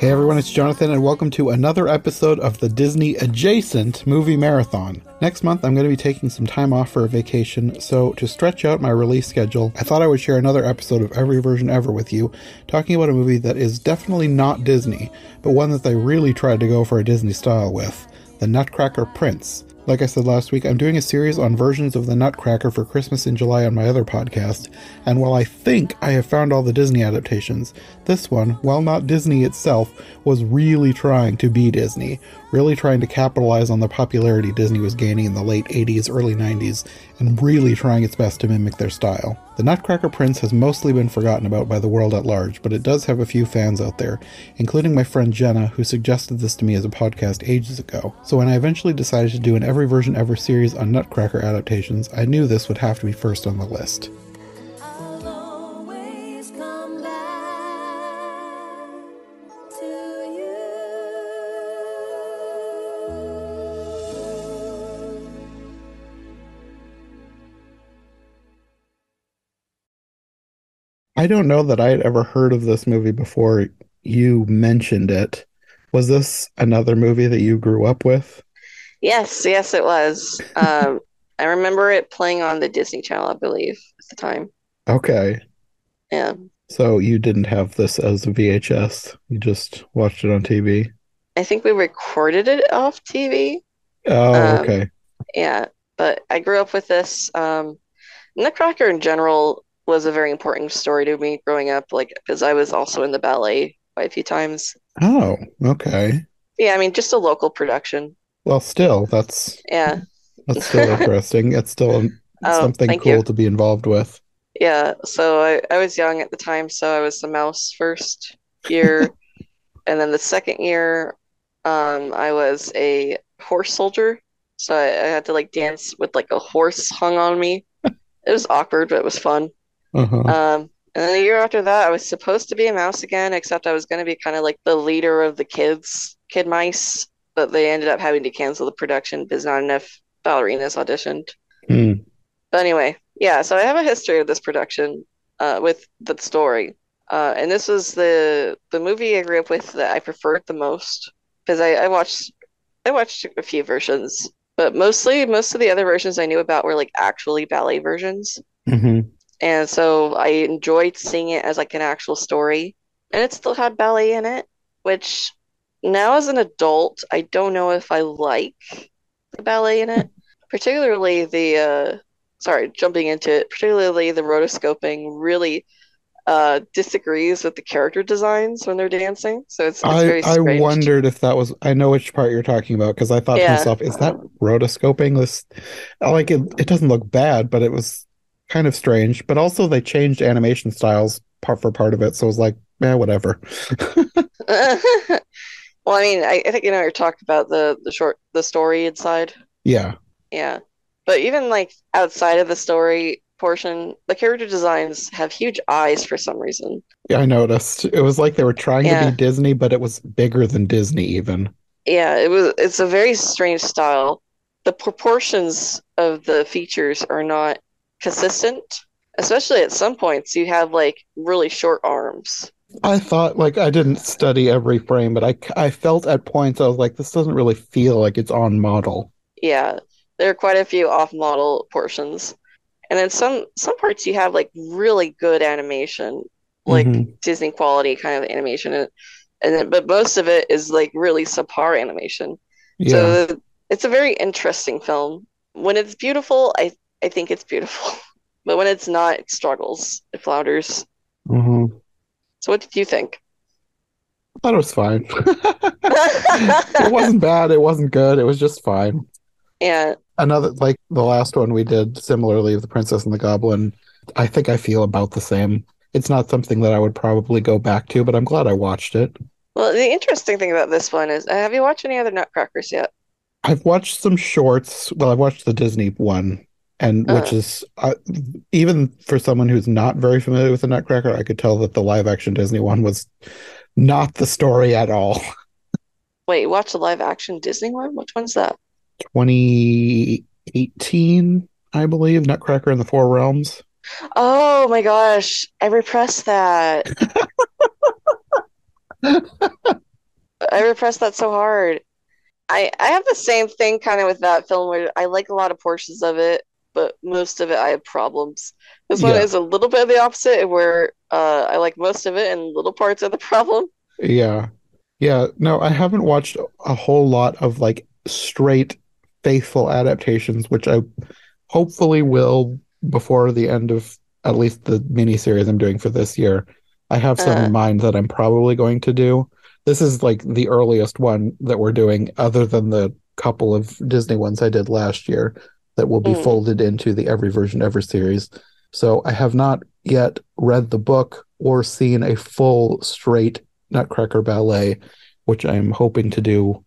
Hey everyone, it's Jonathan, and welcome to another episode of the Disney Adjacent Movie Marathon. Next month, I'm going to be taking some time off for a vacation, so to stretch out my release schedule, I thought I would share another episode of Every Version Ever with you, talking about a movie that is definitely not Disney, but one that they really tried to go for a Disney style with The Nutcracker Prince. Like I said last week, I'm doing a series on versions of the Nutcracker for Christmas in July on my other podcast, and while I think I have found all the Disney adaptations, this one, while not Disney itself, was really trying to be Disney, really trying to capitalize on the popularity Disney was gaining in the late 80s, early 90s, and really trying its best to mimic their style. The Nutcracker Prince has mostly been forgotten about by the world at large, but it does have a few fans out there, including my friend Jenna, who suggested this to me as a podcast ages ago. So when I eventually decided to do an Every Version Ever series on Nutcracker adaptations, I knew this would have to be first on the list. I don't know that I had ever heard of this movie before you mentioned it. Was this another movie that you grew up with? Yes, yes, it was. Um, I remember it playing on the Disney Channel, I believe, at the time. Okay. Yeah, So you didn't have this as a VHS. You just watched it on TV. I think we recorded it off TV. Oh, Um, okay. Yeah, but I grew up with this. Um, Nutcracker in general was a very important story to me growing up, like because I was also in the ballet quite a few times. Oh, okay. Yeah, I mean, just a local production. Well, still, that's Yeah, that's still interesting. It's still Oh, something cool you. to be involved with. yeah. So I, I was young at the time, so I was the mouse first year, and then the second year, um, I was a horse soldier. So I, I had to like dance with like a horse hung on me. It was awkward, but it was fun. Uh-huh. Um, and then the year after that, I was supposed to be a mouse again, except I was going to be kind of like the leader of the kids, kid mice. But they ended up having to cancel the production because not enough ballerinas auditioned. Hmm. But anyway, yeah, so I have a history of this production uh, with the story. Uh, and this was the the movie I grew up with that I preferred the most because I, I watched I watched a few versions, but mostly most of the other versions I knew about were like actually ballet versions. hmm And so I enjoyed seeing it as like an actual story. And it still had ballet in it, which now as an adult, I don't know if I like the ballet in it. Particularly the uh sorry, jumping into it, particularly the rotoscoping really uh disagrees with the character designs when they're dancing. So it's it's I very I wondered if that was I know which part you're talking about because I thought to myself, is that rotoscoping? This I like it it doesn't look bad, but it was kind of strange. But also they changed animation styles part for part of it, so it was like, yeah, whatever. Well, I mean, I, I think you know you're talking about the the short the story inside. Yeah. Yeah. But even like outside of the story portion, the character designs have huge eyes for some reason. Yeah, I noticed. It was like they were trying to be Disney, but it was bigger than Disney even. Yeah, it was it's a very strange style. The proportions of the features are not consistent, especially at some points you have like really short arms. I thought like I didn't study every frame, but I I felt at points I was like, this doesn't really feel like it's on model. Yeah, there are quite a few off-model portions. And then some some parts you have like really good animation, like Mhm. Disney quality kind of animation and, and then, but most of it is like really subpar animation. Yeah. So it's a very interesting film. When it's beautiful, I I think it's beautiful. But when it's not, it struggles. It flounders. Mhm. So what did you think? I thought it was fine. It wasn't bad, it wasn't good, it was just fine. Yeah, Another like the last one we did similarly, The Princess and the Goblin. I think I feel about the same. It's not something that I would probably go back to, but I'm glad I watched it. well, the interesting thing about this one is, uh, have you watched any other Nutcrackers yet? I've watched some shorts. Well, I've watched the Disney one, and which Uh. is uh, even for someone who's not very familiar with the Nutcracker, I could tell that the live action Disney one was not the story at all. Wait, watch the live action Disney one? Which one's that? 2018, I believe, Nutcracker in the Four Realms. Oh my gosh, I repressed that. I repressed that so hard. I I have the same thing kind of with that film where I like a lot of portions of it, but most of it I have problems. This one Yeah. is a little bit of the opposite, where uh, I like most of it and little parts of the problem. Yeah. Yeah. No, I haven't watched a whole lot of like straight faithful adaptations, which I hopefully will before the end of at least the miniseries I'm doing for this year. I have some Uh. in mind that I'm probably going to do. This is like the earliest one that we're doing, other than the couple of Disney ones I did last year that will be Mm. folded into the Every Version Ever series. So I have not yet read the book or seen a full straight Nutcracker ballet, which I'm hoping to do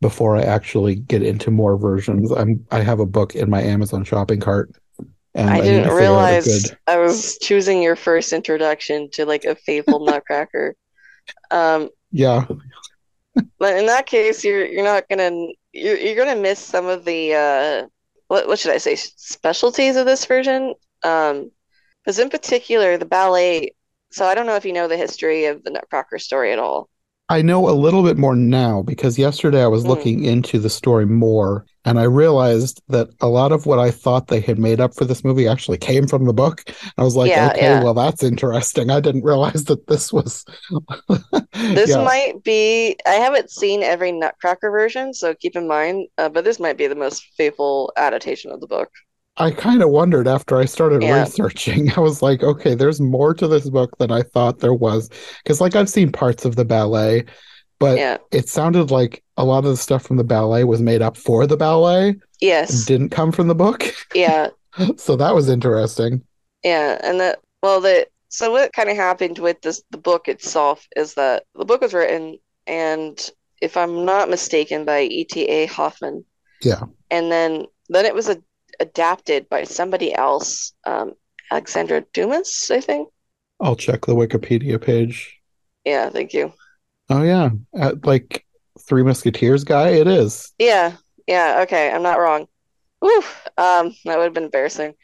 before I actually get into more versions. I'm I have a book in my Amazon shopping cart, and I didn't realize good. I was choosing your first introduction to like a faithful Nutcracker. Um, Yeah, But in that case, you're you're not gonna you're you're gonna miss some of the uh what what should I say specialties of this version. Um, because in particular the ballet. So I don't know if you know the history of the Nutcracker story at all. I know a little bit more now because yesterday I was Mm. looking into the story more, and I realized that a lot of what I thought they had made up for this movie actually came from the book. I was like, Yeah, okay, yeah. well that's interesting. I didn't realize that this was. This Yeah. might be I haven't seen every Nutcracker version, so keep in mind. Uh, but this might be the most faithful adaptation of the book. I kind of wondered after I started Yeah. researching. I was like, okay, there's more to this book than I thought there was. Because, like, I've seen parts of the ballet, but Yeah. it sounded like a lot of the stuff from the ballet was made up for the ballet Yes. didn't come from the book. Yeah. So that was interesting. Yeah, and that well the so what kind of happened with this the book itself is that the book was written and if I'm not mistaken by E.T.A. Hoffmann. Yeah. And then then it was a, adapted by somebody else, um, Alexandre Dumas, I think. I'll check the Wikipedia page. Yeah, thank you. Oh, yeah. Uh, like Three Musketeers guy, it is. Yeah, yeah, okay, I'm not wrong. Whew, um, that would have been embarrassing.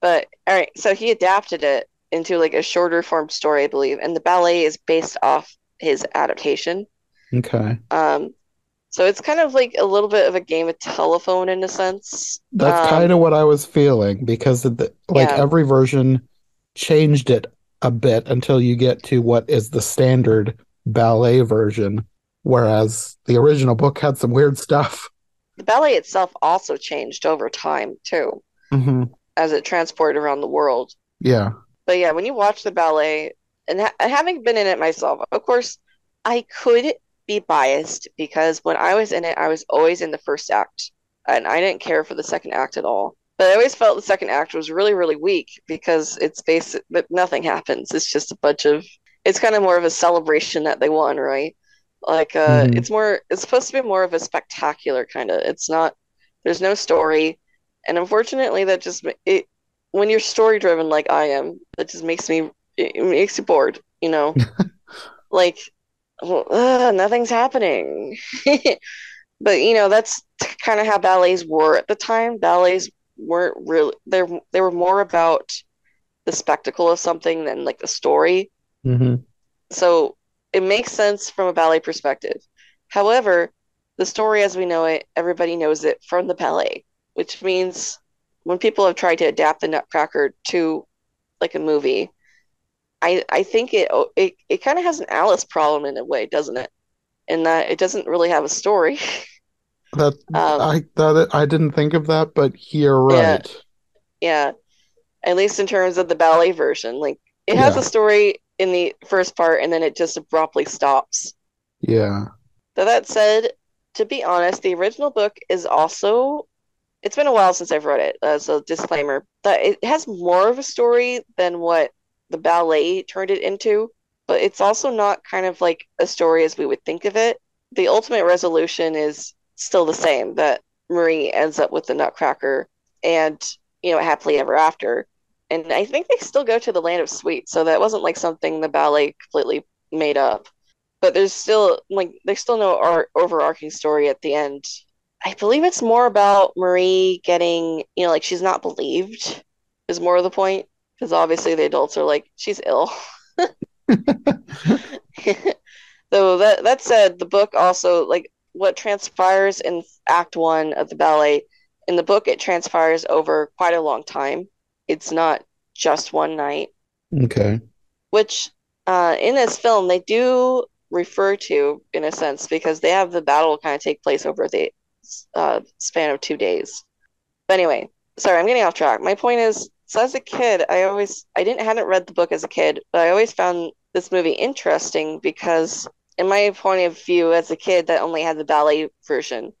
But all right, so he adapted it into like a shorter form story, I believe, and the ballet is based off his adaptation. Okay. Um, so it's kind of like a little bit of a game of telephone in a sense. That's Um, kind of what I was feeling because the, like Yeah. every version changed it a bit until you get to what is the standard ballet version, whereas the original book had some weird stuff. The ballet itself also changed over time too, hmm as it transported around the world. Yeah. But yeah, when you watch the ballet, and ha having been in it myself, of course, I could be biased because when I was in it, I was always in the first act, and I didn't care for the second act at all. But I always felt the second act was really, really weak because it's basic, but nothing happens. It's just a bunch of, it's kind of more of a celebration that they won, right? Like, uh, Mhm. it's more, it's supposed to be more of a spectacular kind of. It's not, there's no story, and unfortunately, that just it when you're story driven like I am, that just makes me it it makes you bored, you know? Like, well, uh, nothing's happening. But you know, that's kind of how ballets were at the time. Ballets weren't really they they were more about the spectacle of something than like the story. Hmm So it makes sense from a ballet perspective. However, the story as we know it, everybody knows it from the ballet, which means when people have tried to adapt the Nutcracker to like a movie, I I think it it, it kind of has an Alice problem in a way, doesn't it? In that it doesn't really have a story. That Um, I that I didn't think of that, but you're Yeah. right. Yeah, at least in terms of the ballet version, like it has Yeah. a story in the first part and then it just abruptly stops. Yeah. So that said, to be honest, the original book is also, it's been a while since I've read it, uh, as a disclaimer, that it has more of a story than what the ballet turned it into, but it's also not kind of like a story as we would think of it. The ultimate resolution is still the same, that Marie ends up with the Nutcracker and, you know, happily ever after. And I think they still go to the Land of Sweets, so that wasn't like something the ballet completely made up but there's still like there's still no ar overarching story at the end. I believe it's more about Marie getting, you know, like she's not believed is more of the point because obviously the adults are like she's ill. so that that said, the book also like what transpires in Act One of the ballet. In the book, it transpires over quite a long time. It's not just one night. Okay. Which, uh, in this film, they do refer to in a sense because they have the battle kind of take place over the uh, span of two days. But anyway, sorry, I'm getting off track. My point is, so as a kid, I always I didn't hadn't read the book as a kid, but I always found this movie interesting because, in my point of view, as a kid that only had the ballet version,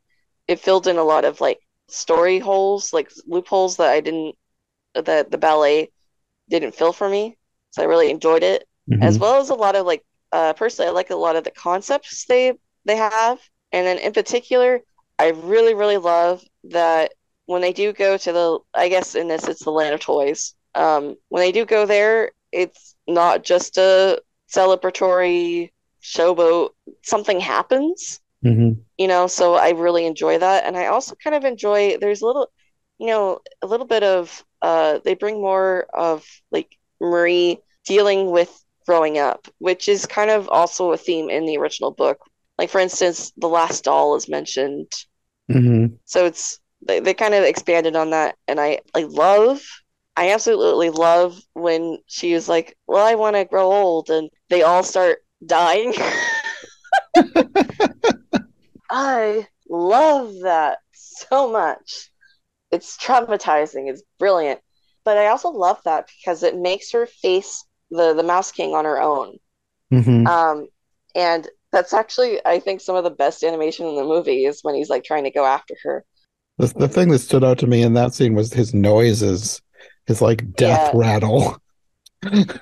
it filled in a lot of like story holes, like loopholes that I didn't that the ballet didn't feel for me. So I really enjoyed it, Mhm. as well as a lot of like uh, personally, I like a lot of the concepts they they have, and then in particular, I really really love that when they do go to the, I guess in this it's the land of toys. Um, when they do go there, it's not just a celebratory showboat. Something happens Mhm. you know so i really enjoy that and i also kind of enjoy there's a little you know a little bit of uh they bring more of like marie dealing with growing up which is kind of also a theme in the original book like for instance the last doll is mentioned Mhm. so it's they, they kind of expanded on that and i i love i absolutely love when she was like well i want to grow old and they all start dying I love that so much. It's traumatizing. It's brilliant. But I also love that because it makes her face the the Mouse King on her own. Mhm. Um, and that's actually, I think, some of the best animation in the movie is when he's like trying to go after her. The, the thing that stood out to me in that scene was his noises, his like death Yeah. rattle.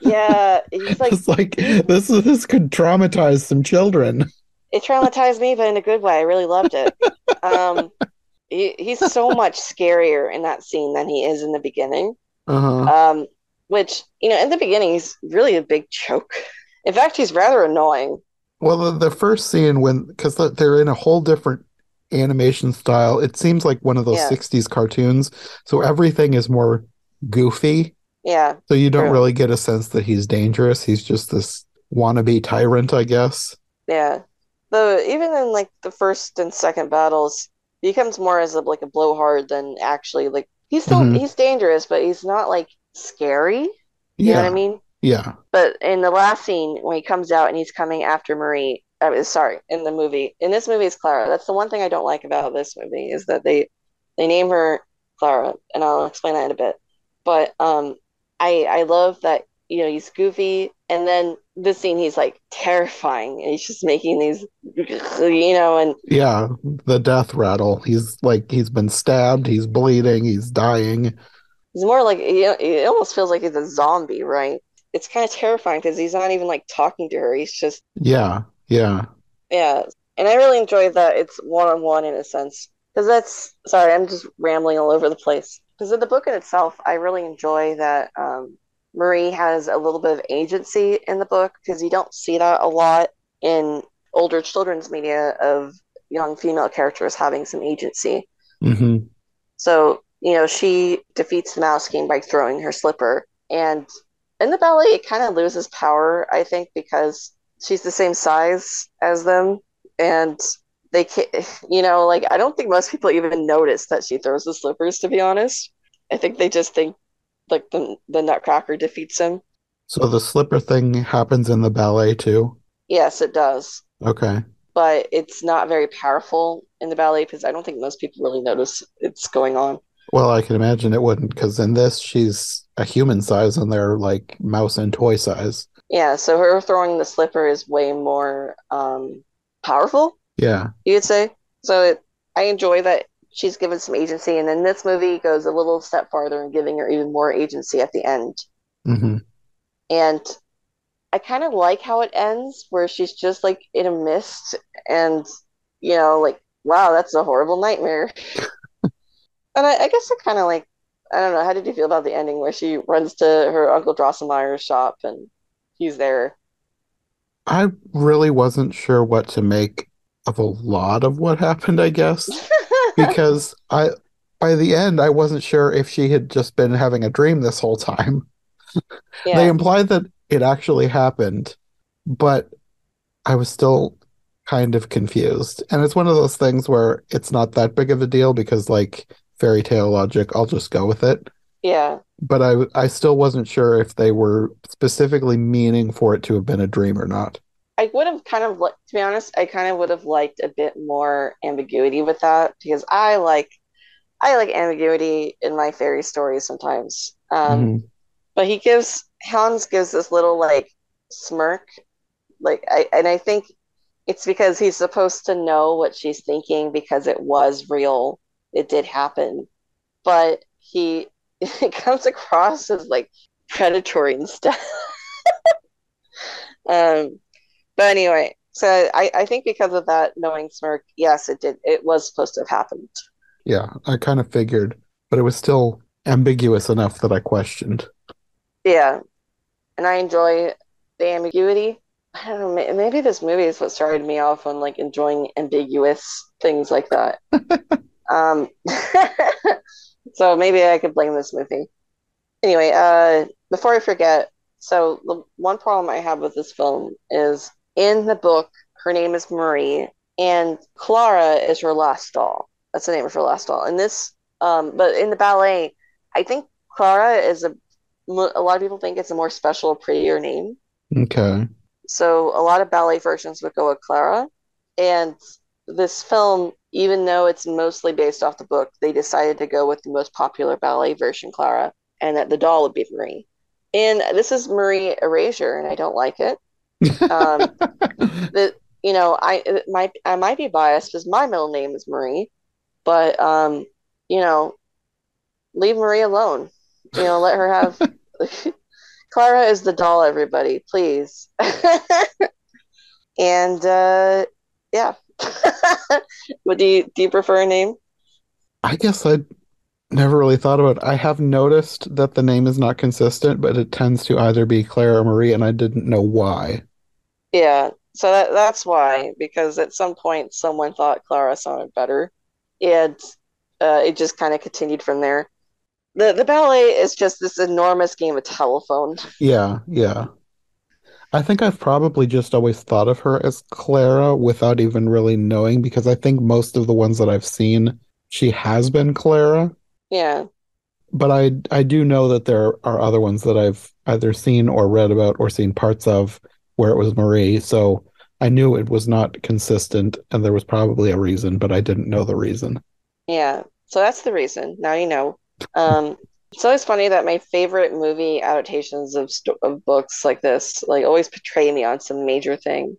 Yeah, he's like It's like this this could traumatize some children. it traumatized me, but in a good way. I really loved it. Um, he, he's so much scarier in that scene than he is in the beginning. Uh-huh. Um, which, you know, in the beginning, he's really a big joke. In fact, he's rather annoying. Well, the, the first scene when because they're in a whole different animation style, it seems like one of those Yeah. 60s cartoons. So everything is more goofy. Yeah, So you don't True. really get a sense that he's dangerous. He's just this wannabe tyrant, I guess. yeah. Though even in like the first and second battles, he becomes more as a like a blowhard than actually like he's still Mhm. he's dangerous, but he's not like scary. You know Yeah. what I mean? Yeah. But in the last scene, when he comes out and he's coming after Marie, uh, sorry, in the movie, in this movie is Clara. That's the one thing I don't like about this movie is that they they name her Clara, and I'll explain that in a bit. But um, I I love that you know he's goofy, and then this scene he's like terrifying, and he's just making these, you know, and Yeah. The death rattle. He's like he's been stabbed, he's bleeding, he's dying. he's more like you know, it almost feels like he's a zombie, right? It's kind of terrifying because he's not even like talking to her. He's just Yeah. Yeah. Yeah, and I really enjoy that it's one on one in a sense. Because that's, sorry, I'm just rambling all over the place. Because in the book in itself, I really enjoy that um, Marie has a little bit of agency in the book because you don't see that a lot in older children's media of young female characters having some agency. hmm So, you know, she defeats the Mouse King by throwing her slipper. And in the ballet, it kind of loses power, I think, because she's the same size as them. And they can't, you know, like, I don't think most people even notice that she throws the slippers, to be honest. I think they just think, like, the, the Nutcracker defeats him. So the slipper thing happens in the ballet too. Yes, it does. Okay. But it's not very powerful in the ballet because I don't think most people really notice it's going on. Well, I can imagine it wouldn't, because in this she's a human size and they're like mouse and toy size. Yeah, so her throwing the slipper is way more um, powerful, Yeah. you would say. So it, I enjoy that she's given some agency, and then this movie goes a little step farther in giving her even more agency at the end. hmm And I kind of like how it ends, where she's just like in a mist, and you know, like, wow, that's a horrible nightmare. And I, I guess I kind of like, I don't know, how did you feel about the ending where she runs to her Uncle Drosselmeyer's shop and he's there? I really wasn't sure what to make of a lot of what happened, I guess. because I by the end I wasn't sure if she had just been having a dream this whole time. Yeah. They implied that it actually happened, but I was still kind of confused. And it's one of those things where it's not that big of a deal because like fairy tale logic, I'll just go with it. yeah. But I I still wasn't sure if they were specifically meaning for it to have been a dream or not. I would have kind of liked, to be honest, I kind of would have liked a bit more ambiguity with that because I like I like ambiguity in my fairy stories sometimes. Um, Mhm. but he gives Hans gives this little like smirk, like I and I think it's because he's supposed to know what she's thinking because it was real, it did happen, but he it comes across as like predatory and stuff. Um, but anyway, so I, I think because of that knowing smirk, yes, it did. It was supposed to have happened. Yeah, I kind of figured, but it was still ambiguous enough that I questioned. Yeah, and I enjoy the ambiguity. I don't know. Maybe this movie is what started me off on like enjoying ambiguous things like that. Um, so maybe I could blame this movie. Anyway, uh, before I forget, so the one problem I have with this film is in the book, her name is Marie, and Clara is her last doll. That's the name of her last doll. And this, um, but in the ballet, I think Clara is a. A lot of people think it's a more special, prettier name. Okay. So a lot of ballet versions would go with Clara. And this film, even though it's mostly based off the book, they decided to go with the most popular ballet version, Clara, and that the doll would be Marie. And this is Marie Erasure, and I don't like it. Um, the you know, I might I might be biased because my middle name is Marie, but um, you know, leave Marie alone. You know, let her have. Clara is the doll, everybody, please. and uh, yeah. What do you do you prefer a name? I guess I never really thought about it. I have noticed that the name is not consistent, but it tends to either be Clara or Marie, and I didn't know why. Yeah, so that that's why, because at some point someone thought Clara sounded better, and uh, it just kind of continued from there. The the ballet is just this enormous game of telephone. Yeah, yeah. I think I've probably just always thought of her as Clara without even really knowing because I think most of the ones that I've seen, she has been Clara. Yeah, But I I do know that there are other ones that I've either seen or read about or seen parts of where it was Marie. So I knew it was not consistent and there was probably a reason, but I didn't know the reason. yeah. So that's the reason. Now you know. Um, it's always funny that my favorite movie adaptations of sto of books like this, like always portray me on some major thing.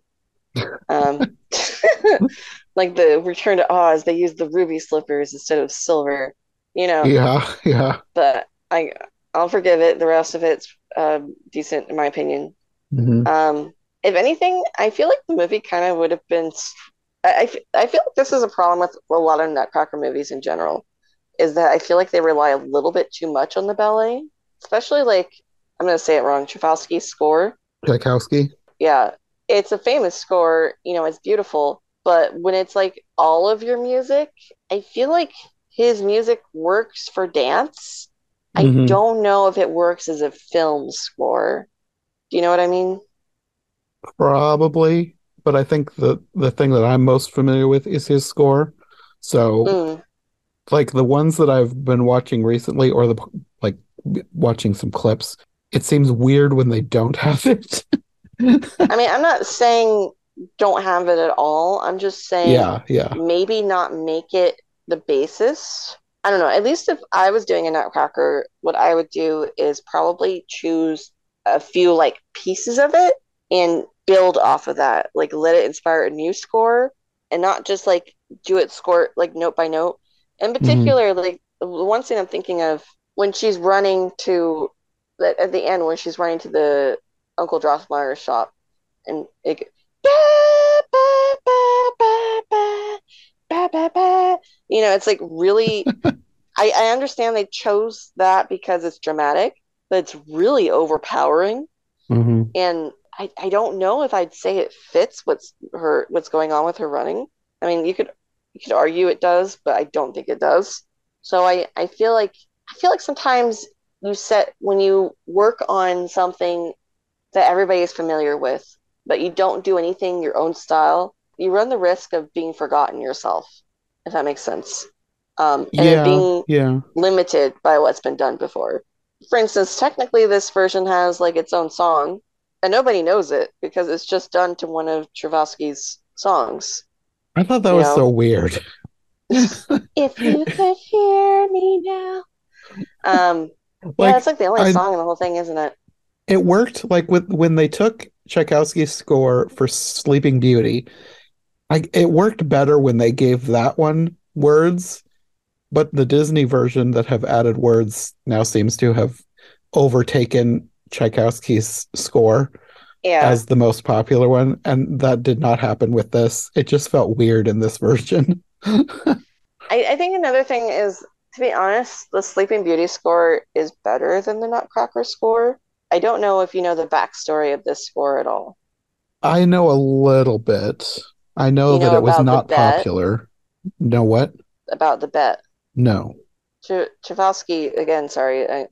Um, like the Return to Oz, they use the ruby slippers instead of silver, you know. Yeah, yeah. But I I'll forgive it. The rest of it's um, decent in my opinion. Mhm. Um, if anything, I feel like the movie kind of would have been. I, I f- I feel like this is a problem with a lot of Nutcracker movies in general, is that I feel like they rely a little bit too much on the ballet, especially like I'm gonna say it wrong, Tchaikovsky's score. Tchaikovsky. Yeah, it's a famous score, you know, it's beautiful, but when it's like all of your music, I feel like his music works for dance. I Mhm. don't know if it works as a film score. Do you know what I mean? Probably, but I think the the thing that I'm most familiar with is his score. So, Mm, like the ones that I've been watching recently, or the like watching some clips, it seems weird when they don't have it. I mean, I'm not saying don't have it at all. I'm just saying Yeah, yeah. maybe not make it the basis. I don't know. At least if I was doing a Nutcracker, what I would do is probably choose a few like pieces of it and build off of that. Like let it inspire a new score and not just like do it score like note by note. In mm-hmm. particular, like the one scene I'm thinking of when she's running to at at the end when she's running to the Uncle Drossmeyer's shop and it. You know, it's like really. I, I understand they chose that because it's dramatic, but it's really overpowering, hmm and I, I don't know if I'd say it fits what's her what's going on with her running. I mean, you could you could argue it does, but I don't think it does. So I, I feel like I feel like sometimes you set when you work on something that everybody is familiar with, but you don't do anything your own style, you run the risk of being forgotten yourself, if that makes sense. Um, and yeah, being yeah. limited by what's been done before. For instance, technically, this version has like its own song, and nobody knows it because it's just done to one of Chbosky's songs. I thought that You was know? so weird. If you could hear me now. Um, yeah, it's like the only I- song in the whole thing, isn't it? it worked like with when they took Tchaikovsky's score for Sleeping Beauty. I, it worked better when they gave that one words, but the Disney version that have added words now seems to have overtaken Tchaikovsky's score Yeah. as the most popular one, and that did not happen with this. It just felt weird in this version. I, I think another thing is, to be honest, the Sleeping Beauty score is better than the Nutcracker score. I don't know if you know the backstory of this score at all. I know a little bit. I know You that it was not popular. No, what? about the bet. No. Ch- Chbosky, again, sorry, I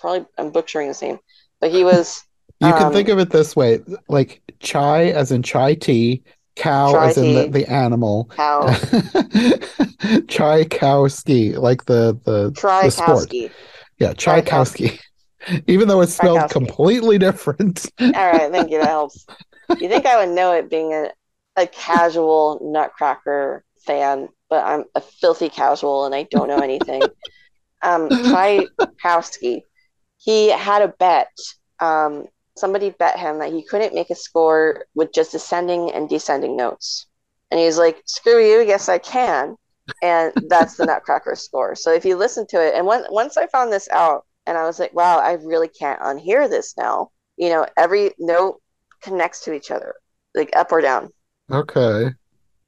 probably I'm butchering his name, but he was You can Um, think of it this way, like chai as in chai tea, cow Chai as in the, the animal. how chai cow ski, like the the the sport. Yeah, chai cow ski. Even though it's spelled Tchaikovsky. completely different. All right, thank you. That helps. You think I would know it being a, a casual Nutcracker fan, but I'm a filthy casual and I don't know anything. um, Tchaikovsky, he had a bet. Um, somebody bet him that he couldn't make a score with just ascending and descending notes. And he's like, screw you, yes, I can. And that's the Nutcracker score. So if you listen to it, and when, once I found this out, and I was like, wow, I really can't unhear this now. You know, every note connects to each other, like up or down. Okay.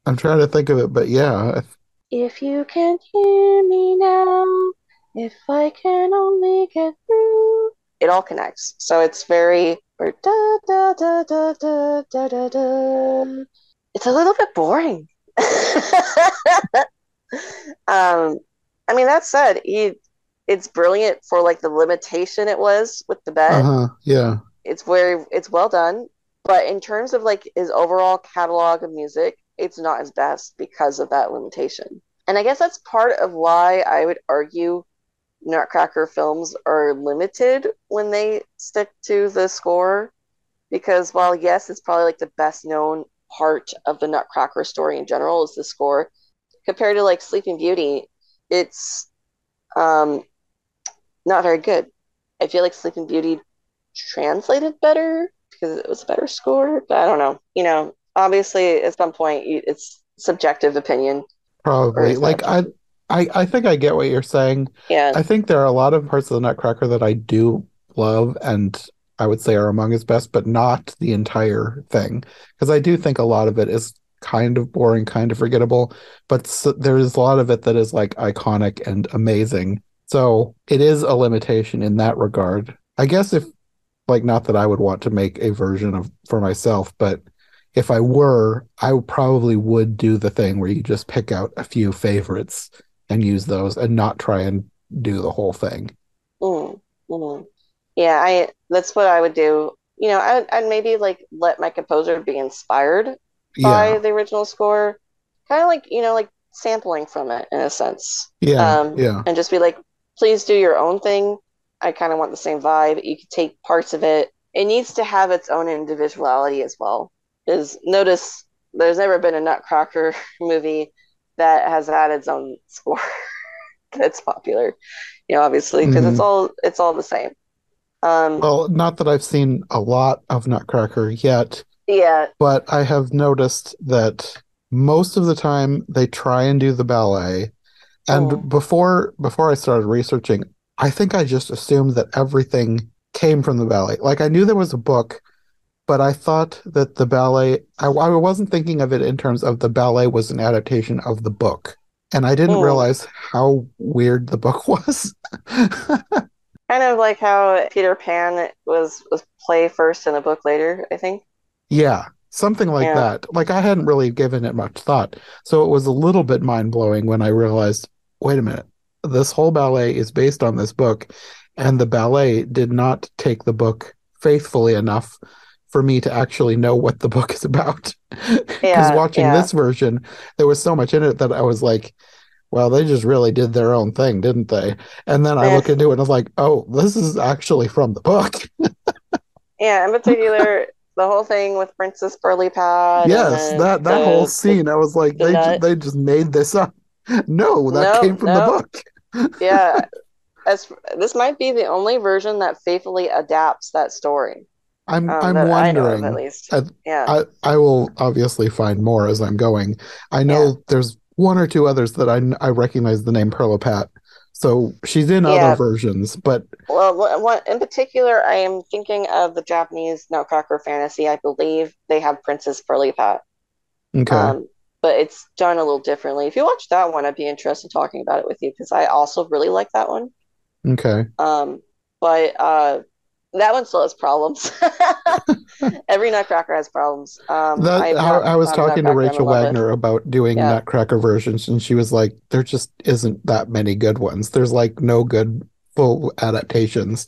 I'm trying to think of it, but yeah. If you can hear me now, if I can only get through. It all connects. So it's very. Da, da, da, da, da, da, da, It's a little bit boring. um, I mean, that said, he, it's brilliant for like the limitation it was with the bed. Uh-huh. Yeah. It's very, it's well done. But in terms of like his overall catalog of music, it's not his best because of that limitation and i guess that's part of why i would argue nutcracker films are limited when they stick to the score because while yes it's probably like the best known part of the nutcracker story in general is the score compared to like sleeping beauty it's um not very good i feel like sleeping beauty translated better because it was a better score. But I don't know. You know, obviously at some point it's subjective opinion. Probably. Like I, I I think I get what you're saying. Yeah. I think there are a lot of parts of the Nutcracker that I do love and I would say are among his best, but not the entire thing. Because I do think a lot of it is kind of boring, kind of forgettable, but s there's a lot of it that is like iconic and amazing. So it is a limitation in that regard. I guess if, like, not that I would want to make a version of for myself, but if I were, I probably would do the thing where you just pick out a few favorites and use those and not try and do the whole thing. Mm. Yeah, I that's what I would do. You know, I, I'd maybe like let my composer be inspired by Yeah, the original score, kind of like, you know, like sampling from it in a sense. yeah, Um, yeah, and just be like, please do your own thing. I kind of want the same vibe. You could take parts of it. It needs to have its own individuality as well. Is notice there's never been a Nutcracker movie that has had its own score that's popular. You know, obviously, because it's Mhm. all it's all the same. Um, Well, not that I've seen a lot of Nutcracker yet, yeah, but I have noticed that most of the time they try and do the ballet. And Oh. before before I started researching, I think I just assumed that everything came from the ballet. Like I knew there was a book, but I thought that the ballet, I, I wasn't thinking of it in terms of the ballet was an adaptation of the book. And I didn't Oh. realize how weird the book was. kind of like how Peter Pan was was play first and a book later. I think. Yeah. something like Yeah. that. Like I hadn't really given it much thought. So it was a little bit mind blowing when I realized, wait a minute, this whole ballet is based on this book, and the ballet did not take the book faithfully enough for me to actually know what the book is about. Because Yeah, watching yeah. this version, there was so much in it that I was like, well, they just really did their own thing, didn't they? And then I look into it and I was like, oh, this is actually from the book. Yeah, in particular, the whole thing with Princess Pirlipat. yes, that that the- whole scene, I was like, the they ju- they just made this up. No, that No, came from no. the book. yeah, as this might be the only version that faithfully adapts that story. I'm Um, I'm that I know of, wondering. at least. I- yeah, I I will obviously find more as I'm going. I know Yeah. there's one or two others that I I recognize the name Pirlipat. So she's in Yeah. other versions, but well, in particular, I am thinking of the Japanese Nutcracker Fantasy. I believe they have Princess Pirlipat. okay. Um, but it's done a little differently. If you watch that one, I'd be interested in talking about it with you because I also really like that one. okay. Um, but uh, that one still has problems. Every Nutcracker has problems. Um, That I, not I was talking to Nutcracker I'm in Rachel. Wagner about doing Yeah. Nutcracker versions, and she was like, "There just isn't that many good ones. There's like no good full adaptations.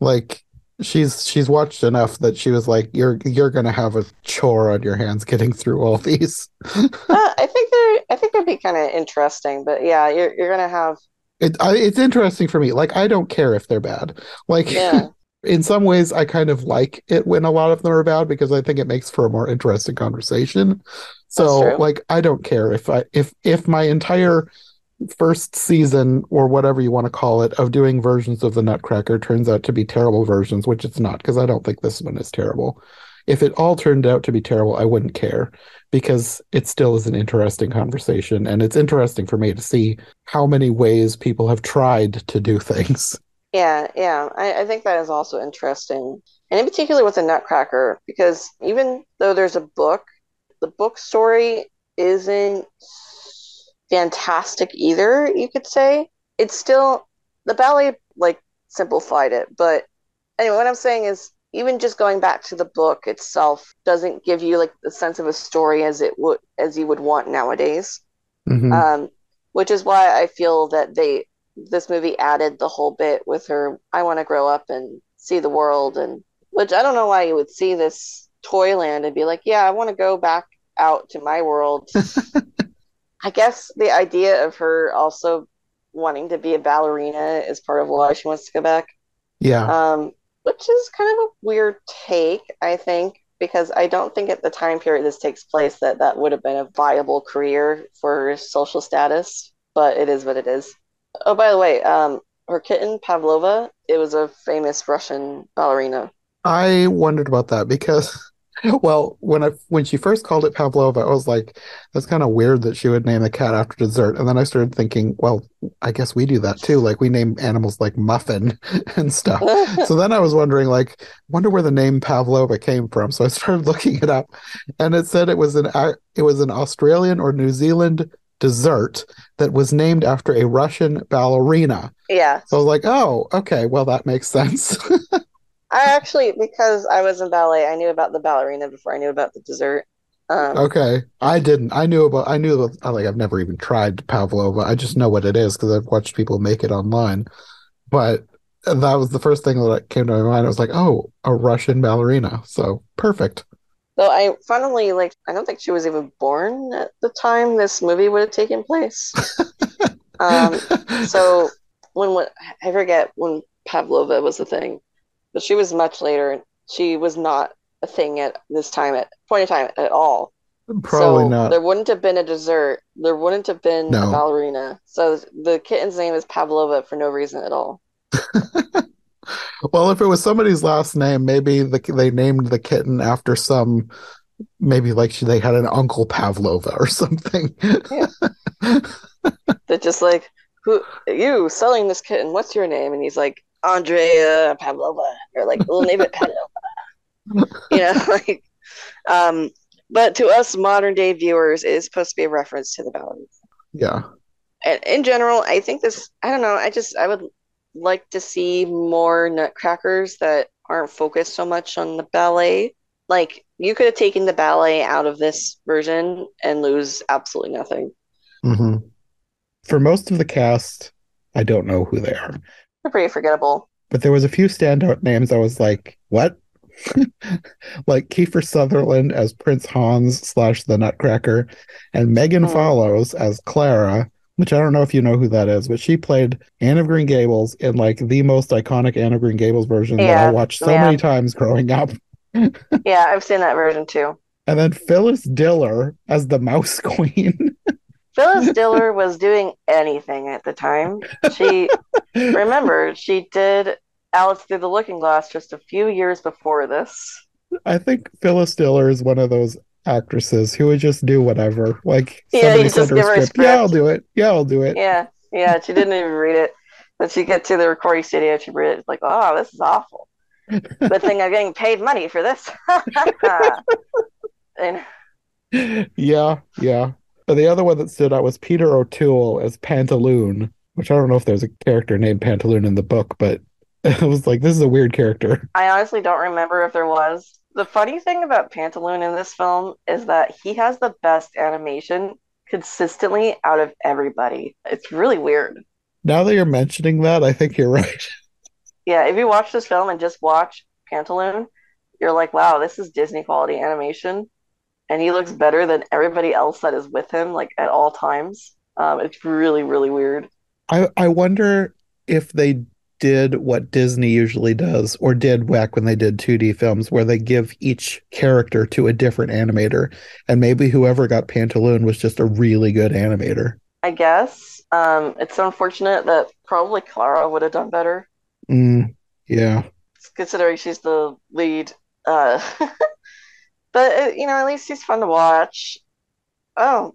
Like she's she's watched enough that she was like, "You're you're gonna have a chore on your hands getting through all these." Uh, I think they're. I think they'd be kind of interesting. But yeah, you're you're gonna have. It I, it's interesting for me. Like I don't care if they're bad. Like Yeah, in some ways, I kind of like it when a lot of them are bad because I think it makes for a more interesting conversation. So, like, I don't care if I if if my entire first season or whatever you want to call it of doing versions of the Nutcracker turns out to be terrible versions, which it's not because I don't think this one is terrible. If it all turned out to be terrible, I wouldn't care because it still is an interesting conversation and it's interesting for me to see how many ways people have tried to do things. Yeah, yeah. I, I think that is also interesting, and in particular with the Nutcracker, because even though there's a book, the book story isn't fantastic either. You could say it's still the ballet like simplified it, but anyway, what I'm saying is even just going back to the book itself doesn't give you like the sense of a story as it would as you would want nowadays. Mhm. Um, which is why I feel that they this movie added the whole bit with her I want to grow up and see the world and which I don't know why you would see this Toyland and be like, yeah, I want to go back out to my world. I guess the idea of her also wanting to be a ballerina is part of why she wants to go back. yeah. Um, which is kind of a weird take, I think, because I don't think at the time period this takes place that that would have been a viable career for her social status, but it is what it is. Oh, by the way, um, her kitten Pavlova, it was a famous Russian ballerina. I wondered about that because, well, when I when she first called it Pavlova, I was like, that's kind of weird that she would name the cat after dessert. And then I started thinking, well, I guess we do that too. Like we name animals like Muffin and stuff. So then I was wondering, like, wonder where the name Pavlova came from. So I started looking it up, and it said it was an it was an Australian or New Zealand dessert that was named after a Russian ballerina. yeah, So I was like, oh, okay, well that makes sense. I actually, because I was in ballet, I knew about the ballerina before I knew about the dessert. Um, Okay, I didn't. I knew about. I knew about. I, Like I've never even tried pavlova. I just know what it is because I've watched people make it online. But that was the first thing that came to my mind. I was like, oh, a Russian ballerina. So perfect. Though I funnily like, I don't think she was even born at the time this movie would have taken place. Um, so when when I forget when Pavlova was a thing, but she was much later. She was not a thing at this time at point in time at all. Probably so not. There wouldn't have been a dessert. There wouldn't have been No. a ballerina. So the kitten's name is Pavlova for no reason at all. Well, if it was somebody's last name, maybe the, they named the kitten after some. Maybe like she, they had an uncle Pavlova or something. They're just like, who you selling this kitten? What's your name? And he's like, Andrea Pavlova, or like, we'll name it Pavlova. you know, like, um, but to us modern day viewers, it is supposed to be a reference to the ballerina. yeah. And in general, I think this. I don't know. I just I would like to see more Nutcrackers that aren't focused so much on the ballet. Like you could have taken the ballet out of this version and lose absolutely nothing. hmm For most of the cast, I don't know who they are, They're pretty forgettable. but there was a few standout names. I was like, what? like Kiefer Sutherland as Prince Hans slash the Nutcracker, and Megan Hmm. Follows as Clara, which I don't know if you know who that is, but she played Anne of Green Gables in like the most iconic Anne of Green Gables version that I watched so yeah. many times growing up. Yeah, I've seen that version too. And then Phyllis Diller as the Mouse Queen. Phyllis Diller was doing anything at the time. She remember she did Alice Through the Looking Glass just a few years before this. I think Phyllis Diller is one of those actresses who would just do whatever. Like Yeah, somebody sent just her her a script. Yeah, I'll do it. Yeah, I'll do it. Yeah, yeah, she didn't even read it. Then she get to the recording studio, she read it. It's like, oh, this is awful. Good thing I'm getting paid money for this. and Yeah, yeah. But the other one that stood out was Peter O'Toole as Pantaloon, which I don't know if there's a character named Pantaloon in the book, but it was like this is a weird character. I honestly don't remember if there was. The funny thing about Pantaloon in this film is that he has the best animation consistently out of everybody. It's really weird. Now that you're mentioning that, I think you're right. Yeah, if you watch this film and just watch Pantaloon, you're like, wow, this is Disney quality animation. And he looks better than everybody else that is with him, like at all times. Um, it's really, really weird. I I wonder if they did what Disney usually does, or did back when they did 2D films, where they give each character to a different animator, and maybe whoever got Pantaloon was just a really good animator. I guess. Um, it's unfortunate that probably Clara would have done better, Mm, yeah. considering she's the lead. Uh, but uh, you know, at least he's fun to watch. Oh,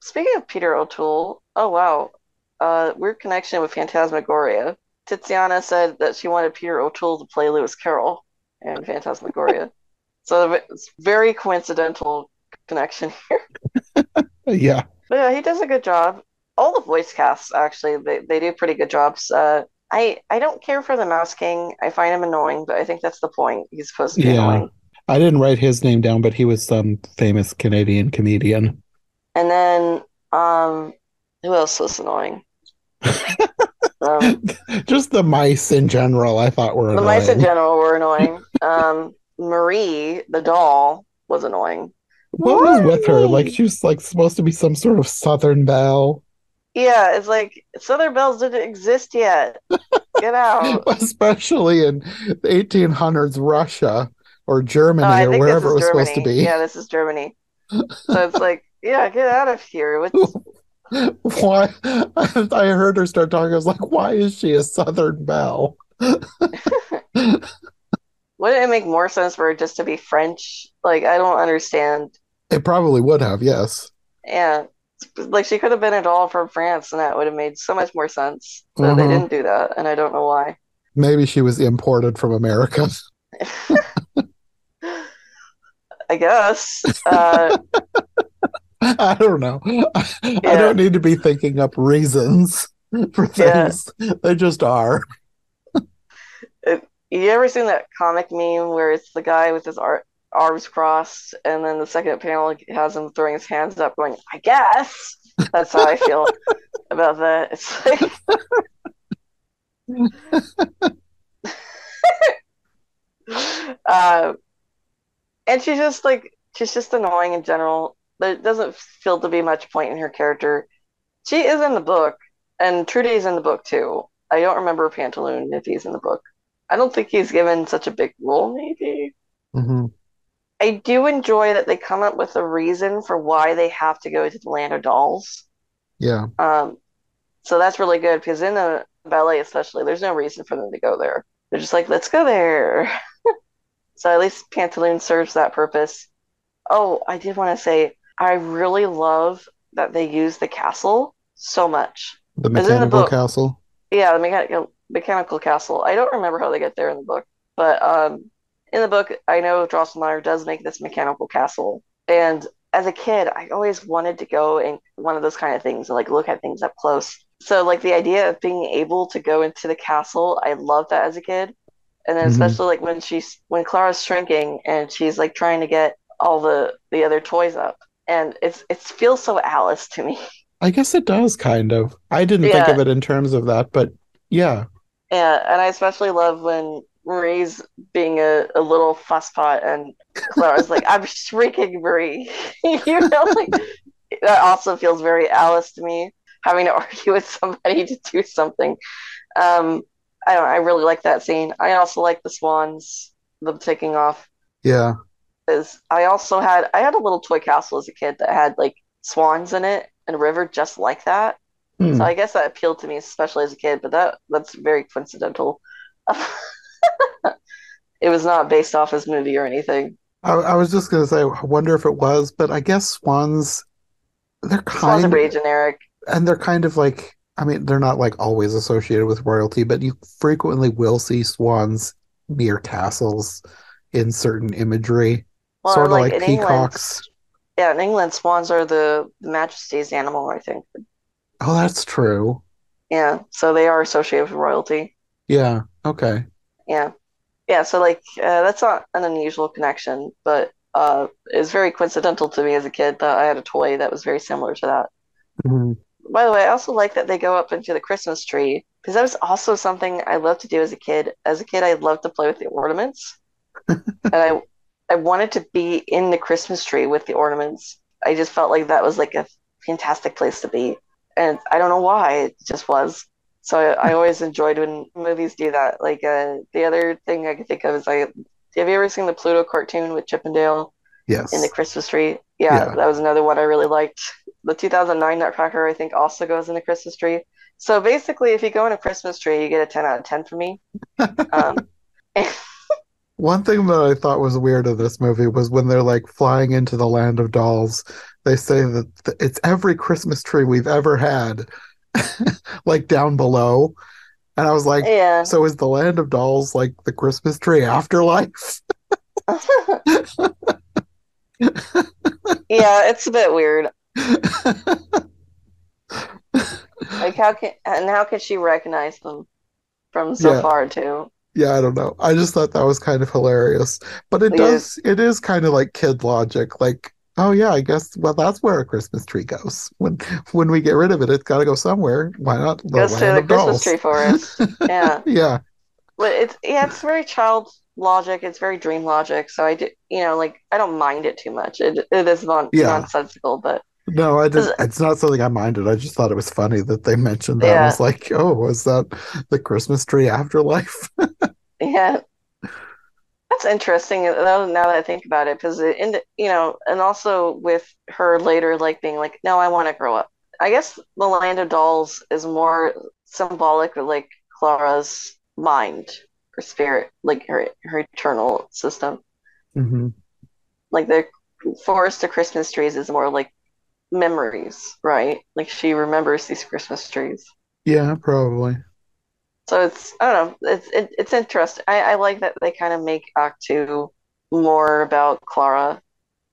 speaking of Peter O'Toole, oh wow, uh, weird connection with Phantasmagoria. Tiziana said that she wanted Peter O'Toole to play Lewis Carroll in Phantasmagoria. so it's very coincidental connection here. Yeah. But yeah, he does a good job. All the voice casts actually, they, they do pretty good jobs. Uh, I I don't care for the Mouse King. I find him annoying, but I think that's the point. He's supposed to be Yeah. annoying. I didn't write his name down, but he was some famous Canadian comedian. And then um, who else was annoying? um, Just the mice in general, I thought were the mice in general were annoying. Um, Marie, the doll, was annoying. What was with her? Like she was like supposed to be some sort of Southern belle, Yeah, it's like Southern belles didn't exist yet. Get out. especially in the 1800s Russia or Germany Oh, or wherever it was is supposed to be. Yeah, this is Germany. So it's like, yeah, get out of here. What's, Why? I heard her start talking. I was like, why is she a Southern belle? wouldn't it make more sense for her just to be French? Like, I don't understand. It probably would have, yes. Yeah, like she could have been a doll from France, and that would have made so much more sense. But they Mhm. didn't do that, and I don't know why. Maybe she was imported from America. I guess. Uh, I don't know. I Yeah. don't need to be thinking up reasons for Yeah. things. They just are. you ever seen that comic meme where it's the guy with his ar arms crossed, and then the second panel has him throwing his hands up, going, "I guess." That's how I feel about that. It's like. Uh, and she's just like she's just annoying in general. There doesn't feel to be much point in her character. She is in the book, and Trudy's in the book too. I don't remember Pantaloon if he's in the book. I don't think he's given such a big role, maybe. Mhm. I do enjoy that they come up with a reason for why they have to go to the land of dolls. Yeah. Um, so that's really good because in the ballet, especially, there's no reason for them to go there. They're just like, let's go there. so at least Pantaloon serves that purpose. Oh, I did want to say, I really love that they use the castle so much. The in the mechanical book. castle. Yeah, the mechanical mechanical castle. I don't remember how they get there in the book, but um, in the book, I know Drosselmeyer does make this mechanical castle. And as a kid, I always wanted to go in one of those kind of things and like look at things up close. So like the idea of being able to go into the castle, I loved that as a kid. And then Mhm. especially like when she's when Clara's shrinking and she's like trying to get all the the other toys up, and it's it feels so Alice to me. I guess it does kind of. I didn't think of it in terms of that, but yeah. Yeah, and I especially love when Marie's being a, a little fusspot and Clara's like, I'm shrieking Marie. you know, like that also feels very Alice to me, having to argue with somebody to do something. Um, I don't I really like that scene. I also like the swans, them taking off. Yeah. Is I also had I had a little toy castle as a kid that had like swans in it and a river just like that. Hmm. So I guess that appealed to me, especially as a kid, but that that's very coincidental. It was not based off his movie or anything. I, I was just gonna say, I wonder if it was, but I guess swans, they're Swans are kind pretty generic. and they're kind of like, I mean, they're not like always associated with royalty, but you frequently will see swans near castles in certain imagery, Well, sort of like like in England, peacocks. yeah, in England, swans are the, the Majesty's animal, I think. Oh, that's true. Yeah, so they are associated with royalty. Yeah. Okay. Yeah, yeah. So like, uh, that's not an unusual connection, but uh, it's very coincidental to me as a kid that I had a toy that was very similar to that. Mhm. By the way, I also like that they go up into the Christmas tree because that was also something I loved to do as a kid. As a kid, I loved to play with the ornaments, and I I wanted to be in the Christmas tree with the ornaments. I just felt like that was like a fantastic place to be, and I don't know why it just was. So I, I always enjoyed when movies do that. Like uh, the other thing I could think of is I have you ever seen the Pluto cartoon with Chip 'n' Dale? Yes. in the Christmas tree. Yeah, Yeah. that was another one I really liked. The 2009 Nutcracker, I think, also goes in the Christmas tree. So basically, if you go in a Christmas tree, you get a 10 out of 10 from me. Um, One thing that I thought was weird of this movie was when they're like flying into the land of dolls, they say that th- it's every Christmas tree we've ever had, like down below. And I was like, yeah. so is the land of dolls like the Christmas tree afterlife? yeah, it's a bit weird. Like how can and how can she recognize them from so Yeah. far too? Yeah, I don't know. I just thought that was kind of hilarious. But it It does, it is kind of like kid logic. Like, oh yeah, I guess, well, that's where a Christmas tree goes. When when we get rid of it, it's got to go somewhere. Why not Goes to the of Christmas dolls? tree forest. Yeah. Yeah. But it's yeah, it's very child logic. It's very dream logic. So I do, you know, like I don't mind it too much. It it is non Yeah. nonsensical, but No, I didn't. It's not something I minded. I just thought it was funny that they mentioned that. I was like, oh, was that the Christmas tree afterlife? yeah, that's interesting. Now now that I think about it, because in you know, and also with her later like being like, no, I want to grow up. I guess the Land of Dolls is more symbolic of like Clara's mind, her spirit, like her her eternal system. hmm like the forest of Christmas trees is more like memories, right? Like she remembers these Christmas trees. Yeah, probably. So it's I don't know, it's it, it's interesting. I, I like that they kind of make Act Two more about Clara.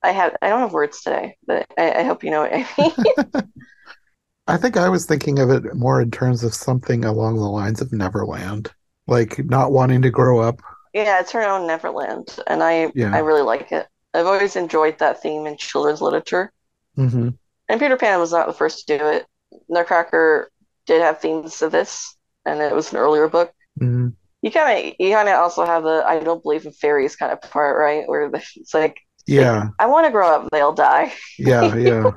I had I don't have words today, but I, I hope you know what I mean. I think I was thinking of it more in terms of something along the lines of Neverland, like not wanting to grow up. Yeah, it's her own Neverland, and I Yeah. I really like it. I've always enjoyed that theme in children's literature. hmm And Peter Pan was not the first to do it. Nutcracker did have themes of this, and it was an earlier book. hmm You kind of, you kind of also have the I don't believe in fairies kind of part, right? Where it's like, Yeah, I want to grow up, they'll die, yeah, yeah.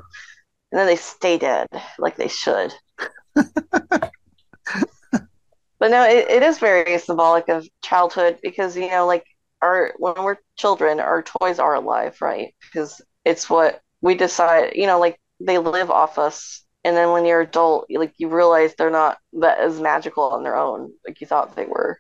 and then they stay dead, like they should. But no, it, it is very symbolic of childhood because, you know, like our when we're children, our toys are alive, right? Because it's what we decide, you know, like they live off us. And then when you're adult, like you realize they're not that as magical on their own, like you thought they were.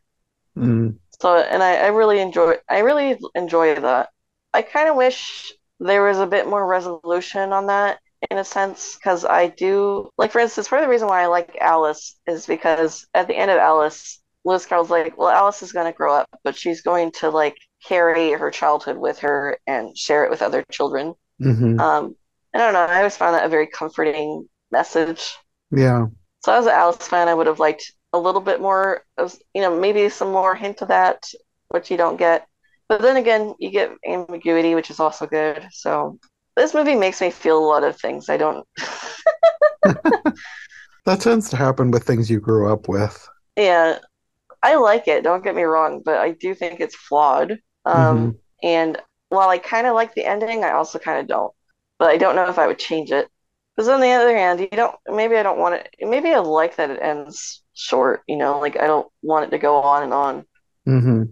Mm. So, and I, I really enjoy, I really enjoy that. I kind of wish there was a bit more resolution on that in a sense, because I do, like, for instance, part of the reason why I like Alice is because at the end of Alice, Lewis Carroll's like, well, Alice is going to grow up, but she's going to, like, carry her childhood with her and share it with other children. hmm Um, I don't know, I always found that a very comforting message. Yeah. So as an Alice fan, I would have liked a little bit more of, you know, maybe some more hint of that, which you don't get. But then again, you get ambiguity, which is also good. So this movie makes me feel a lot of things. I don't. That tends to happen with things you grew up with. Yeah, I like it. Don't get me wrong, but I do think it's flawed. Um, Mhm. and while I kind of like the ending, I also kind of don't. But I don't know if I would change it. Because on the other hand, you don't. Maybe I don't want it. Maybe I like that it ends short. You know, like I don't want it to go on and on. hmm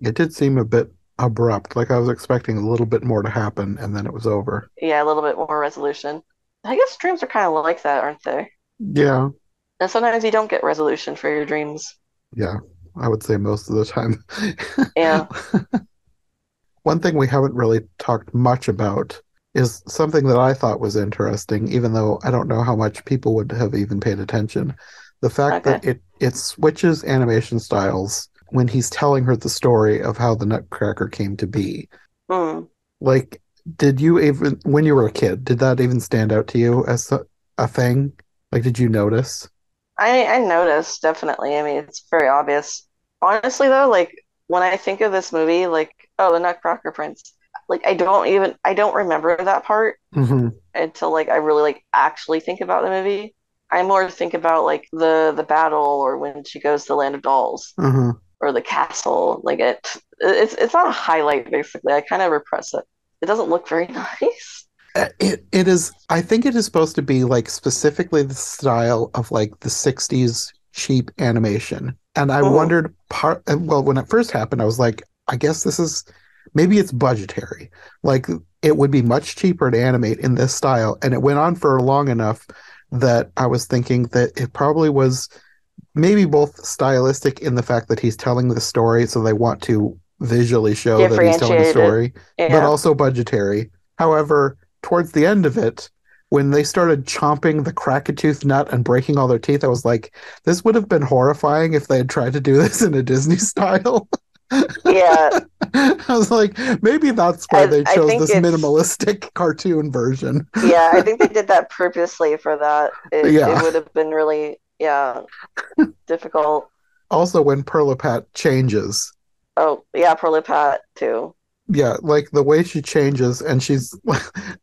It did seem a bit abrupt. Like I was expecting a little bit more to happen, and then it was over. Yeah, a little bit more resolution. I guess dreams are kind of like that, aren't they? Yeah, And sometimes you don't get resolution for your dreams. yeah, I would say most of the time. Yeah. One thing we haven't really talked much about is something that I thought was interesting, even though I don't know how much people would have even paid attention. The fact that it it switches animation styles when he's telling her the story of how the Nutcracker came to be. Hmm. Like, did you even, when you were a kid, did that even stand out to you as a, a thing? Like, did you notice? I I noticed definitely. I mean, it's very obvious. Honestly, though, like when I think of this movie, like oh, the Nutcracker Prince, like I don't even I don't remember that part hmm until like I really like actually think about the movie. I more think about like the the battle or when she goes to the Land of Dolls Uh-huh. or the castle. Like it it's it's not a highlight basically. I kind of repress it. It doesn't look very nice. Uh, It it is I think it is supposed to be like specifically the style of like the 60s cheap animation. And I Mhm. wondered part uh, well when it first happened I was like I guess this is maybe it's budgetary. Like it would be much cheaper to animate in this style and it went on for long enough that I was thinking that it probably was maybe both stylistic in the fact that he's telling the story so they want to visually show that he's telling the story but also budgetary. However, towards the end of it, when they started chomping the Krakatooth nut and breaking all their teeth, I was like, this would have been horrifying if they had tried to do this in a Disney style. Yeah. I was like, maybe that's why I- they chose this minimalistic cartoon version. Yeah, I think they did that purposely for that. It, Yeah. it would have been really, yeah, difficult. Also, when Pirlipat changes, Oh, yeah, Pirlipat too. yeah, like the way she changes and she's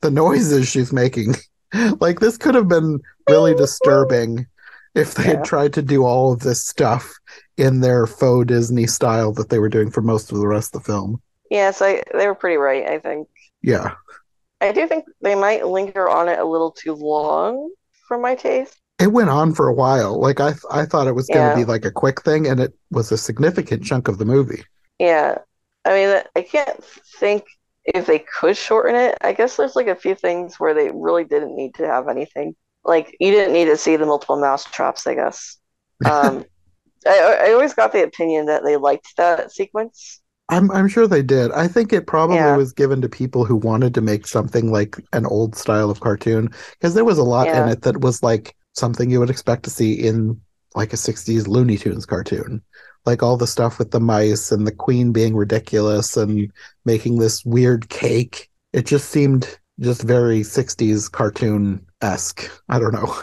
the noises she's making. Like this could have been really disturbing if they Yeah. had tried to do all of this stuff in their faux Disney style that they were doing for most of the rest of the film. Yes, I they were pretty right, I think. Yeah. I do think they might linger on it a little too long for my taste. It went on for a while. Like I I thought it was going to Yeah. be like a quick thing and it was a significant chunk of the movie. Yeah. I mean, I can't think if they could shorten it. I guess there's like a few things where they really didn't need to have anything. Like you didn't need to see the multiple mouse traps, I guess. Um, I I always got the opinion that they liked that sequence. I'm I'm sure they did. I think it probably Yeah. was given to people who wanted to make something like an old style of cartoon because there was a lot in it that was like something you would expect to see in like a 60s Looney Tunes cartoon. Like all the stuff with the mice and the queen being ridiculous and making this weird cake. It just seemed just very 60s cartoon-esque. I don't know.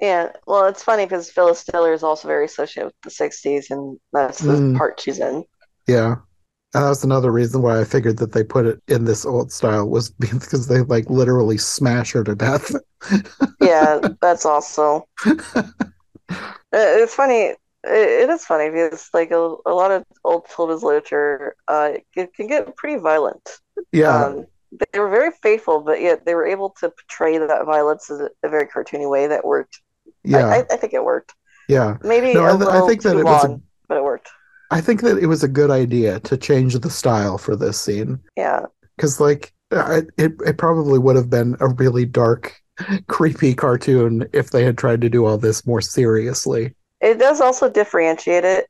Yeah, well, it's funny because Phyllis Diller is also very associated with the 60s, and that's the Mm. part she's in. Yeah. And that was another reason why I figured that they put it in this old style was because they like literally smash her to death. Yeah, that's also. Uh, It's funny. It, it is funny because like a, a lot of old children's literature, uh, it can get pretty violent. Yeah. Um, they were very faithful, but yet they were able to portray that violence in a, very cartoony way that worked. yeah. I, I, I think it worked. yeah. Maybe No, a I th- I think that it was a- long, but it worked. I think that it was a good idea to change the style for this scene Yeah, because, like, it it probably would have been a really dark, creepy cartoon if they had tried to do all this more seriously. it does also differentiate it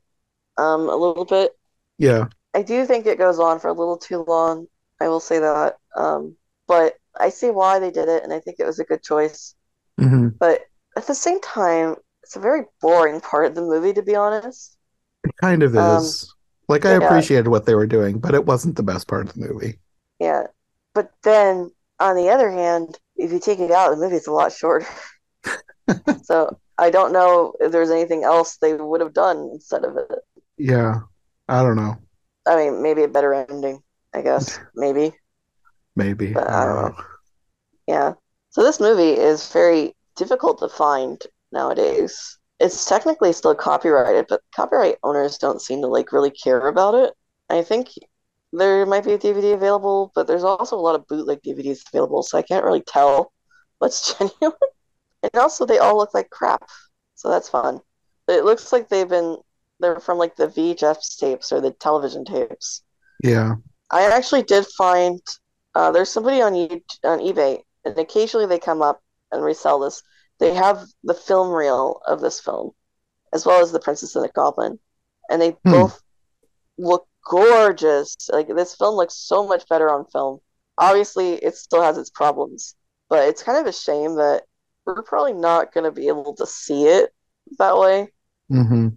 um, a little bit. Yeah. I do think it goes on for a little too long. I will say that. Um, but I see why they did it, and I think it was a good choice. hmm But at the same time, it's a very boring part of the movie, to be honest. It kind of Um, is. Like, I yeah. appreciated what they were doing, but it wasn't the best part of the movie. Yeah. But then, on the other hand, if you take it out, the movie's a lot shorter. So I don't know if there's anything else they would have done instead of it. Yeah. I don't know. I mean, maybe a better ending. I guess maybe. Maybe. But I don't know. Yeah. So this movie is very difficult to find nowadays. It's technically still copyrighted, but copyright owners don't seem to like really care about it. I think there might be a DVD available, but there's also a lot of bootleg DVDs available, so I can't really tell what's genuine. And also they all look like crap. So that's fun. It looks like they've been they're from like the VHS tapes or the television tapes. Yeah. I actually did find uh, there's somebody on YouTube, on eBay, and occasionally they come up and resell this. They have the film reel of this film, as well as the Princess and the Goblin, and they Hmm. both look gorgeous. Like this film looks so much better on film. Obviously, it still has its problems, but it's kind of a shame that we're probably not going to be able to see it that way. hmm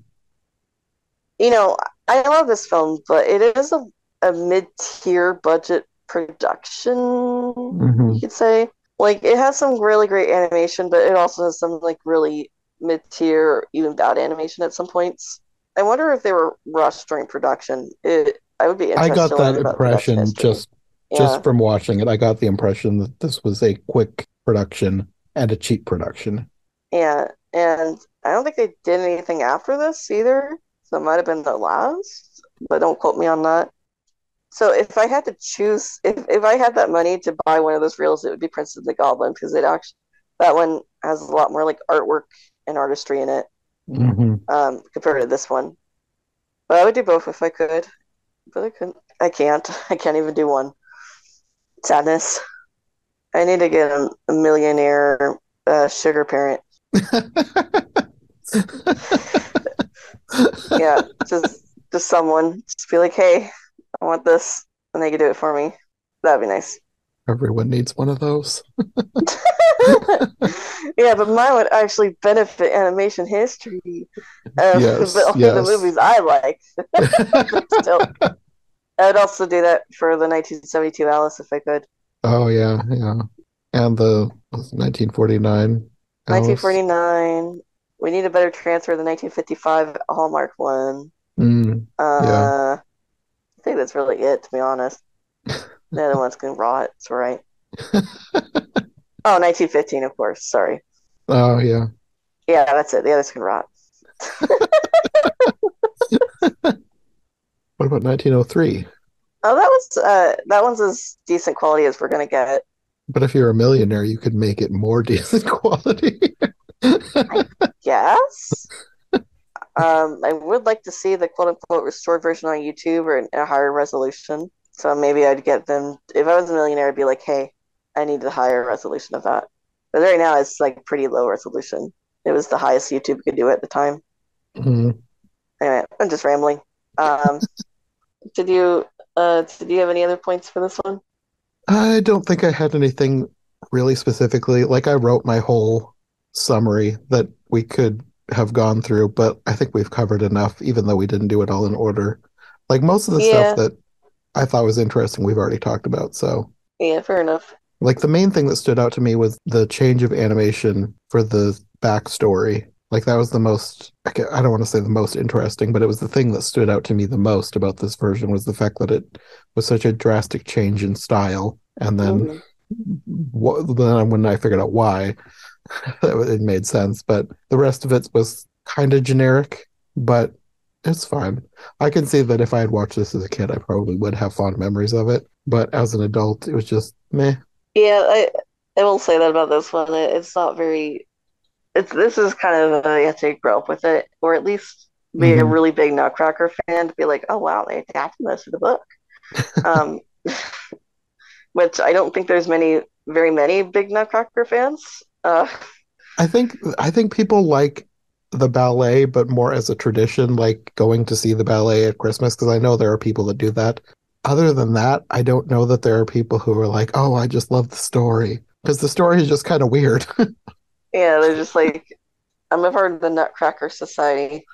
you know, I love this film, but it is a, a mid-tier budget production, Mhm. you could say. Like it has some really great animation, but it also has some like really mid-tier, even bad animation at some points. I wonder if they were rushed during production. It, I would be I got that learn about production impression just Yeah, just from watching it. I got the impression that this was a quick production and a cheap production. yeah, and I don't think they did anything after this either. So it might have been the last, but don't quote me on that. So if I had to choose, if, if I had that money to buy one of those reels, it would be Princess and the Goblin because it actually that one has a lot more like artwork and artistry in it hmm um, compared to this one. But I would do both if I could, but I couldn't. I can't. I can't even do one. Sadness. I need to get a, a millionaire uh, sugar parent. Yeah, just just someone. Just be like, hey, I want this, and they could do it for me. That'd be nice. Everyone needs one of those. yeah, but mine would actually benefit animation history. Um, Yes, but only the movies I like. Still, I would also do that for the 1972 Alice if I could. Oh yeah, yeah. And the 1949 Alice? 1949. We need a better transfer of the 1955 Hallmark one. Mm, Uh, Yeah. I think that's really it, to be honest. The other ones can rot. It's all right. Oh, 1915, of course. Sorry. oh yeah. Yeah, that's it. The others can rot. What about 1903? Oh, that was uh, that one's as decent quality as we're gonna get. But if you're a millionaire, you could make it more decent quality. Yes. Um, I would like to see the quote unquote restored version on YouTube or in a higher resolution. So maybe I'd get them. If I was a millionaire, I'd be like, hey, I need the higher resolution of that. But right now, it's like pretty low resolution. It was the highest YouTube could do at the time. Mhm. Anyway, I'm just rambling. Um, did you uh, did you have any other points for this one? I don't think I had anything really specifically. Like I wrote my whole summary that we could have gone through, but I think we've covered enough, even though we didn't do it all in order. Like most of the Yeah. stuff that I thought was interesting, we've already talked about. So, Yeah, fair enough. like the main thing that stood out to me was the change of animation for the backstory. Like that was the most, I don't want to say the most interesting, but it was the thing that stood out to me the most about this version was the fact that it was such a drastic change in style. And then Mhm. what then when I figured out why, it made sense. But the rest of it was kind of generic, but it's fine. I can see that if I had watched this as a kid, I probably would have fond memories of it. But as an adult, it was just meh. Yeah, I I will say that about this one. It, it's not very. It's this is kind of uh, you have to grow up with it, or at least be a Mhm. really big Nutcracker fan to be like, oh wow, they adapted this to the book. um, which I don't think there's many, very many big Nutcracker fans. Uh, I think I think people like the ballet, but more as a tradition, like going to see the ballet at Christmas, because I know there are people that do that. Other than that, I don't know that there are people who are like, "Oh, I just love the story," because the story is just kind of weird. yeah, they're just like, I'm a part of the Nutcracker Society.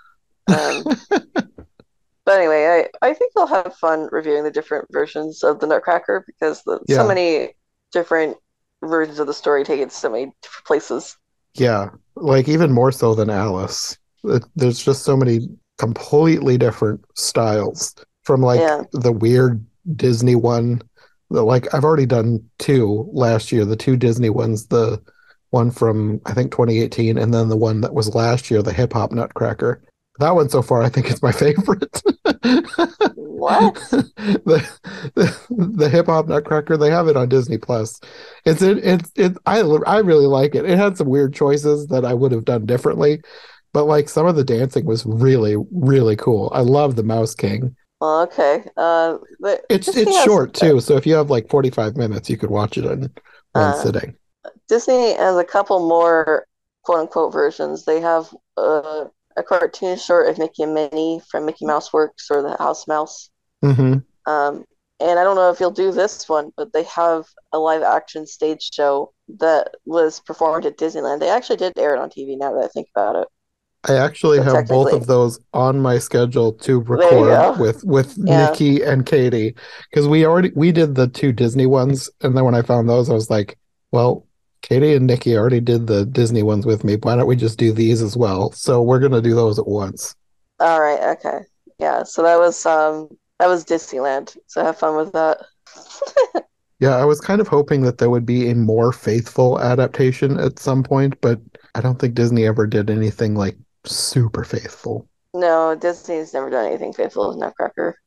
Um, but anyway, I, I think they'll have fun reviewing the different versions of the Nutcracker because the, Yeah. so many different versions of the story take it so many different places. Yeah, like even more so than Alice. It- There's just so many completely different styles from like Yeah. the weird Disney one. Like I've already done two last year, the two Disney ones, the one from I think 2018, and then the one that was last year, the Hip Hop Nutcracker. That one so far, I think is my favorite. What? the the, the Hip Hop Nutcracker, they have it on Disney Plus. It's it, it's it. I I really like it. It had some weird choices that I would have done differently, but like some of the dancing was really really cool. I love the Mouse King. Oh, okay. Uh, It's Disney it's has- short too, so if you have like 45 minutes, you could watch it in one Uh, sitting. Disney has a couple more quote unquote versions. They have uh, a cartoon short of Mickey and Minnie from Mickey Mouse Works or the House Mouse. hmm Um, and I don't know if you'll do this one, but they have a live action stage show that was performed at Disneyland. They actually did air it on TV now that I think about it. I actually So have both of those on my schedule to record with with Yeah. Nikki and Katie because we already we did the two Disney ones, and then when I found those, I was like, well, Katie and Nikki already did the Disney ones with me. Why don't we just do these as well? So we're gonna do those at once. All right, okay. Yeah, so that was um that was Disneyland. So have fun with that. Yeah, I was kind of hoping that there would be a more faithful adaptation at some point, but I don't think Disney ever did anything like super faithful. No, Disney's never done anything faithful with Nutcracker,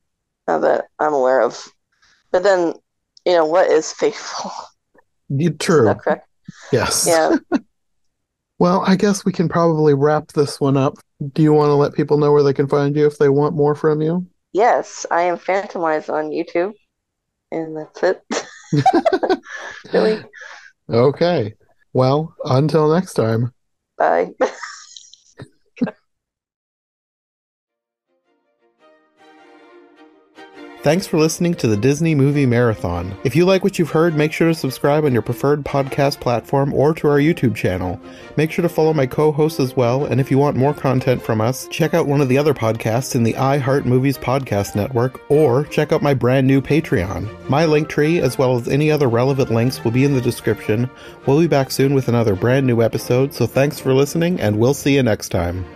not that I'm aware of. But then, you know, what is faithful? True. Nutcracker. Yes. Yeah. Well, I guess we can probably wrap this one up. Do you want to let people know where they can find you if they want more from you? Yes, I am Phantomwise on YouTube. And that's it. Really? Okay. Well, until next time. Bye. Thanks for listening to the Disney Movie Marathon. If you like what you've heard, make sure to subscribe on your preferred podcast platform or to our YouTube channel. Make sure to follow my co hosts as well, and if you want more content from us, check out one of the other podcasts in the iHeart Movies Podcast Network or check out my brand new Patreon. My link tree, as well as any other relevant links, will be in the description. We'll be back soon with another brand new episode, so thanks for listening, and we'll see you next time.